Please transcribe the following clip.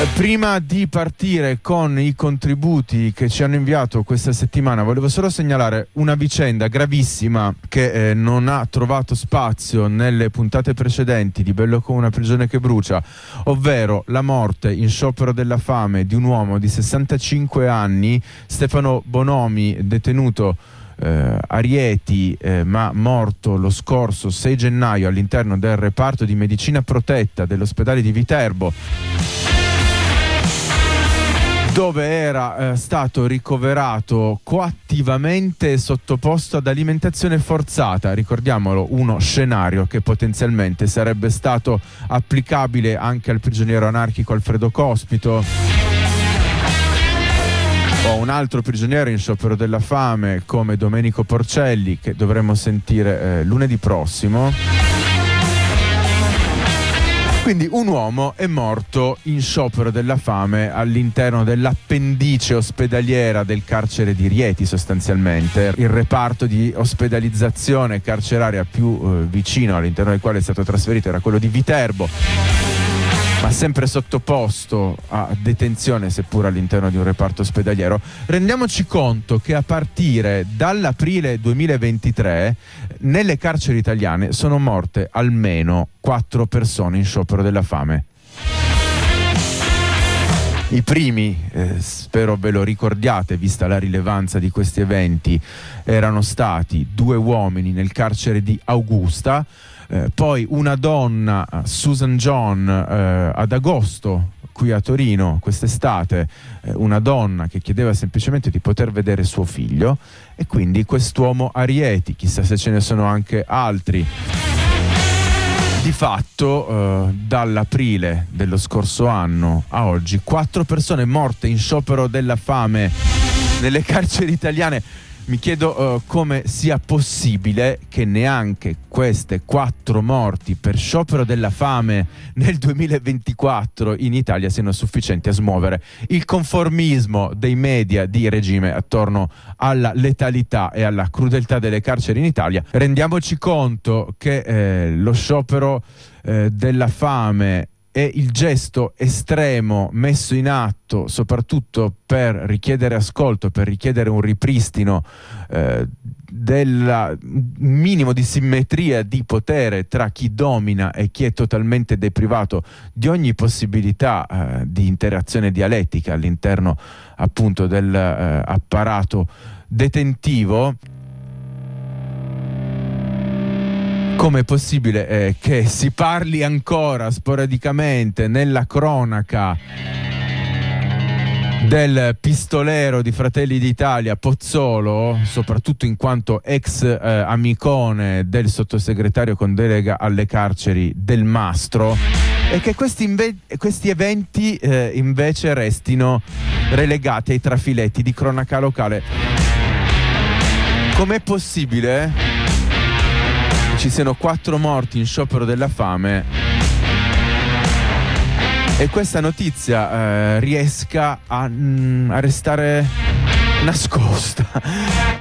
Eh, prima di partire con i contributi che ci hanno inviato questa settimana, volevo solo segnalare una vicenda gravissima che eh, non ha trovato spazio nelle puntate precedenti di Bello come una prigione che brucia, ovvero la morte in sciopero della fame di un uomo di 65 anni, Stefano Bonomi, detenuto eh, Arieti, eh, ma morto lo scorso 6 gennaio all'interno del reparto di medicina protetta dell'ospedale di Viterbo dove era eh, stato ricoverato coattivamente sottoposto ad alimentazione forzata, ricordiamolo, uno scenario che potenzialmente sarebbe stato applicabile anche al prigioniero anarchico Alfredo Cospito o un altro prigioniero in sciopero della fame come Domenico Porcelli che dovremmo sentire eh, lunedì prossimo. Quindi un uomo è morto in sciopero della fame all'interno dell'appendice ospedaliera del carcere di Rieti sostanzialmente, il reparto di ospedalizzazione carceraria più eh, vicino all'interno del quale è stato trasferito era quello di Viterbo ma sempre sottoposto a detenzione, seppur all'interno di un reparto ospedaliero, rendiamoci conto che a partire dall'aprile 2023 nelle carceri italiane sono morte almeno quattro persone in sciopero della fame. I primi, eh, spero ve lo ricordiate, vista la rilevanza di questi eventi, erano stati due uomini nel carcere di Augusta, eh, poi una donna, Susan John, eh, ad agosto qui a Torino quest'estate, eh, una donna che chiedeva semplicemente di poter vedere suo figlio e quindi quest'uomo Arieti, chissà se ce ne sono anche altri. Di fatto, eh, dall'aprile dello scorso anno a oggi, quattro persone morte in sciopero della fame nelle carceri italiane mi chiedo uh, come sia possibile che neanche queste quattro morti per sciopero della fame nel 2024 in Italia siano sufficienti a smuovere il conformismo dei media di regime attorno alla letalità e alla crudeltà delle carceri in Italia. Rendiamoci conto che eh, lo sciopero eh, della fame è il gesto estremo messo in atto soprattutto per richiedere ascolto, per richiedere un ripristino eh, del minimo di simmetria di potere tra chi domina e chi è totalmente deprivato di ogni possibilità eh, di interazione dialettica all'interno appunto dell'apparato eh, detentivo Come è possibile eh, che si parli ancora sporadicamente nella cronaca del pistolero di Fratelli d'Italia Pozzolo, soprattutto in quanto ex eh, amicone del sottosegretario con delega alle carceri del Mastro, e che questi, inve- questi eventi eh, invece restino relegati ai trafiletti di cronaca locale. Com'è possibile? Ci siano quattro morti in sciopero della fame. E questa notizia eh, riesca a, mm, a restare nascosta